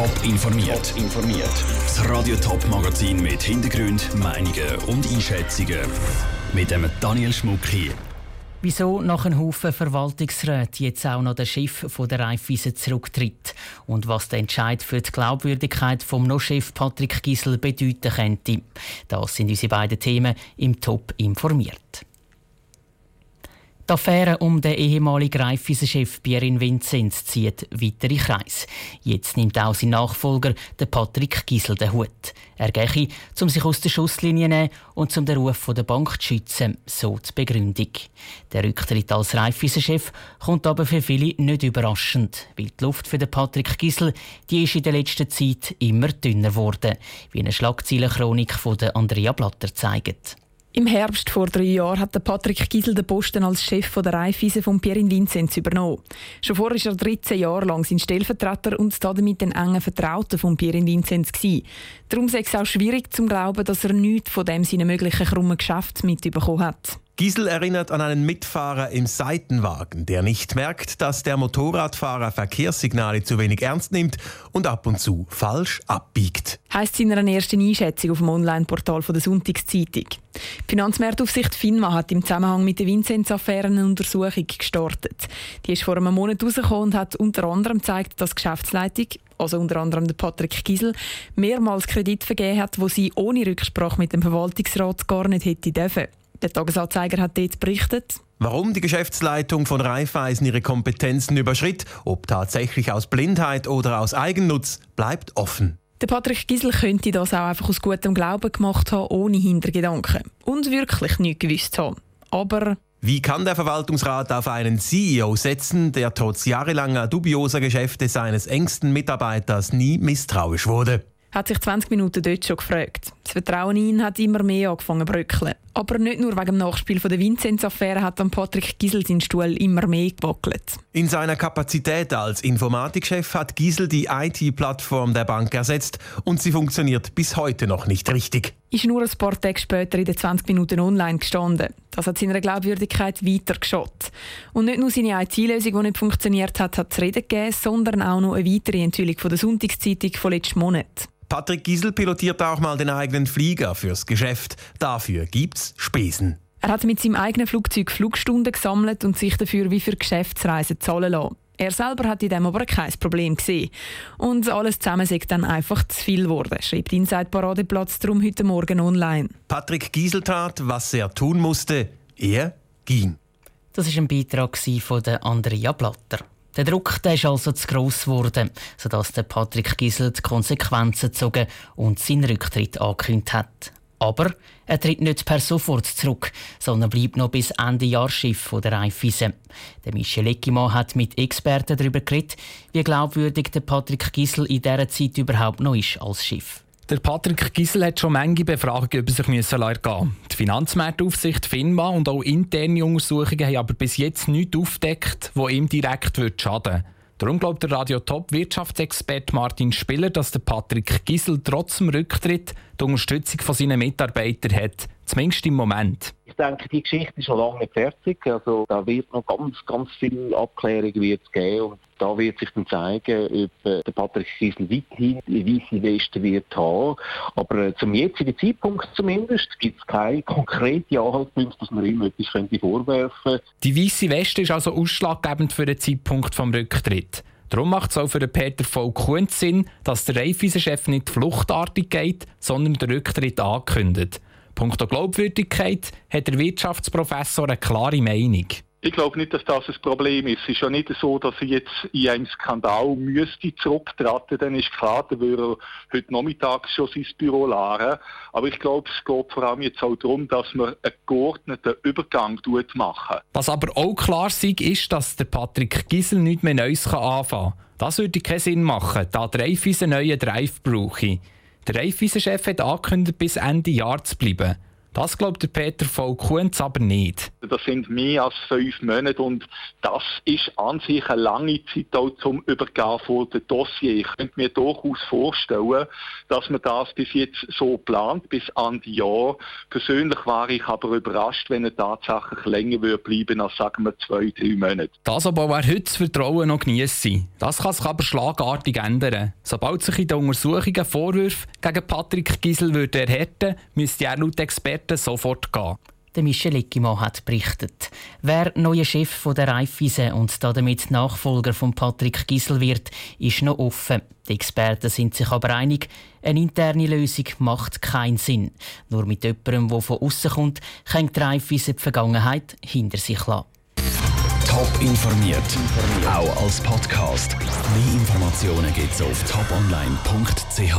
Top informiert. informiert. Das Radio Top Magazin mit Hintergrund, Meinungen und Einschätzungen mit dem Daniel Schmuck hier. Wieso nach einem Haufen Verwaltungsräte jetzt auch noch der Chef von der Raiffeisen zurücktritt und was der Entscheid für die Glaubwürdigkeit vom No-Chef Patrick Gisel bedeuten könnte. Das sind unsere beiden Themen im Top informiert. Die Affäre um den ehemaligen Raiffeisen-Chef Pierin Vinzenz zieht weitere Kreise. Jetzt nimmt auch sein Nachfolger, der Patrick Gisel, den Hut. Er gehe, um sich aus der Schusslinie zu nehmen und um den Ruf der Bank zu schützen, so die Begründung. Der Rücktritt als Raiffeisen-Chef kommt aber für viele nicht überraschend, weil die Luft für den Patrick Gisel die ist in der letzten Zeit immer dünner geworden, wie eine Schlagzeilenchronik von Andrea Blatter zeigt. Im Herbst vor drei Jahren hat Patrick Giesel den Posten als Chef der Raiffeisen von Pierin Vinzenz übernommen. Schon vorher war er 13 Jahre lang sein Stellvertreter und damit den engen Vertrauten von Pierin Vinzenz. Darum ist es auch schwierig zu glauben, dass er nichts von dem seinen möglichen krummen Geschäft mitbekommen hat. Giesel erinnert an einen Mitfahrer im Seitenwagen, der nicht merkt, dass der Motorradfahrer Verkehrssignale zu wenig ernst nimmt und ab und zu falsch abbiegt. Heißt in einer ersten Einschätzung auf dem Online-Portal der Sonntagszeitung. Die Finanzmarktaufsicht FINMA hat im Zusammenhang mit der Vinzenz-Affäre eine Untersuchung gestartet. Die ist vor einem Monat rausgekommen und hat unter anderem gezeigt, dass die Geschäftsleitung also unter anderem der Patrick Giesel, mehrmals Kredit vergeben hat, wo sie ohne Rücksprache mit dem Verwaltungsrat gar nicht hätte dürfen. Der Tagesanzeiger hat dort berichtet. Warum die Geschäftsleitung von Raiffeisen ihre Kompetenzen überschritt, ob tatsächlich aus Blindheit oder aus Eigennutz, bleibt offen. Der Patrick Gisel könnte das auch einfach aus gutem Glauben gemacht haben, ohne Hintergedanken. Und wirklich nichts gewusst haben. Aber wie kann der Verwaltungsrat auf einen CEO setzen, der trotz jahrelanger dubioser Geschäfte seines engsten Mitarbeiters nie misstrauisch wurde? Hat sich 20 Minuten dort schon gefragt. Das Vertrauen in ihn hat immer mehr angefangen zu bröckeln. Aber nicht nur wegen dem Nachspiel von der Vinzenz-Affäre hat dann Patrick Giesel seinen Stuhl immer mehr gewackelt. In seiner Kapazität als Informatikchef hat Giesel die IT-Plattform der Bank ersetzt und sie funktioniert bis heute noch nicht richtig. Ist nur ein paar Tage später in den 20 Minuten online gestanden. Das hat seiner Glaubwürdigkeit weiter geschaut. Und nicht nur seine IT-Lösung, die nicht funktioniert hat, hat es Reden gegeben, sondern auch noch eine weitere Enthüllung von der Sonntagszeitung von letzten Monat. Patrick Giesel pilotiert auch mal den eigenen Flieger fürs Geschäft. Dafür gibt's Spesen. Er hat mit seinem eigenen Flugzeug Flugstunden gesammelt und sich dafür wie für Geschäftsreisen zahlen lassen. Er selber hat in dem aber kein Problem gesehen. Und alles zusammen ist dann einfach zu viel geworden, schreibt Inside Paradeplatz darum heute Morgen online. Patrick Giesel tat, was er tun musste. Er ging. Das ist ein Beitrag von Andrea Blatter. Der Druck der ist also zu gross geworden, sodass der Patrick Gisel die Konsequenzen gezogen und seinen Rücktritt angekündigt hat. Aber er tritt nicht per sofort zurück, sondern bleibt noch bis Ende Jahr Schiff der Raiffeisen. Der Michel Eckimann hat mit Experten darüber geredet, wie glaubwürdig der Patrick Gisel in dieser Zeit überhaupt noch ist als Schiff. Der Patrick Gisel hat schon manche Befragungen über sich müssen ergehen. Die Finanzmarktaufsicht FINMA und auch interne Untersuchungen haben aber bis jetzt nichts aufgedeckt, wo ihm direkt schaden würde. Darum glaubt der Radio Top Wirtschaftsexperte Martin Spiller, dass der Patrick Gisel trotz dem Rücktritt die Unterstützung von seinen Mitarbeitern hat, zumindest im Moment. Denke, die Geschichte ist noch lange nicht fertig. Also da wird noch ganz, ganz viele Abklärungen geben und da wird sich dann zeigen, ob äh, der Patrick Gisel weiterhin weiße Weste wird haben. Aber äh, zum jetzigen Zeitpunkt zumindest gibt es keine konkrete Anhaltspunkte, dass man ihm etwas könnte vorwerfen könnte. Die weiße Weste ist also ausschlaggebend für den Zeitpunkt des Rücktritts. Darum macht es auch für Peter Vollkuhn Sinn, dass der Raiffeisen-Chef nicht fluchtartig geht, sondern den Rücktritt ankündigt. Punkt Glaubwürdigkeit hat der Wirtschaftsprofessor eine klare Meinung. Ich glaube nicht, dass das ein Problem ist. Es ist ja nicht so, dass er jetzt in einem Skandal müsste zurücktreten. Dann ist klar, dann würde er heute Nachmittag schon sein Büro leeren. Aber ich glaube, es geht vor allem jetzt auch darum, dass man einen geordneten Übergang machen. Was aber auch klar ist, ist, dass der Patrick Gisel nichts mehr Neues anfangen kann. Das würde keinen Sinn machen, da der Raiffeisen einen neuen Drive brauche. Der Raiffeisen-Chef hat angekündigt, bis Ende Jahr zu bleiben. Das glaubt der Peter Voll Kunz aber nicht. Das sind mehr als fünf Monate und das ist an sich eine lange Zeit auch zum Übergehen von dem Dossier. Ich könnte mir durchaus vorstellen, dass man das bis jetzt so plant, bis an die Jahr. Persönlich war ich aber überrascht, wenn er tatsächlich länger würde bleiben als sagen wir zwei, drei Monate. Das aber wer heute das Vertrauen noch geniessen. Das kann sich aber schlagartig ändern. Sobald sich in den Untersuchungen Vorwürfe gegen Patrick Gisel würde erhärten, müsste er laut Experten sofort gehen. Der Michel Eckimann hat berichtet. Wer neuer Chef von der Raiffeisen und damit Nachfolger von Patrick Gisel wird, ist noch offen. Die Experten sind sich aber einig, eine interne Lösung macht keinen Sinn. Nur mit jemandem, der von außen kommt, kann die Raiffeisen die Vergangenheit hinter sich lassen. Top informiert, auch als Podcast. Mehr Informationen gibt es auf toponline.ch.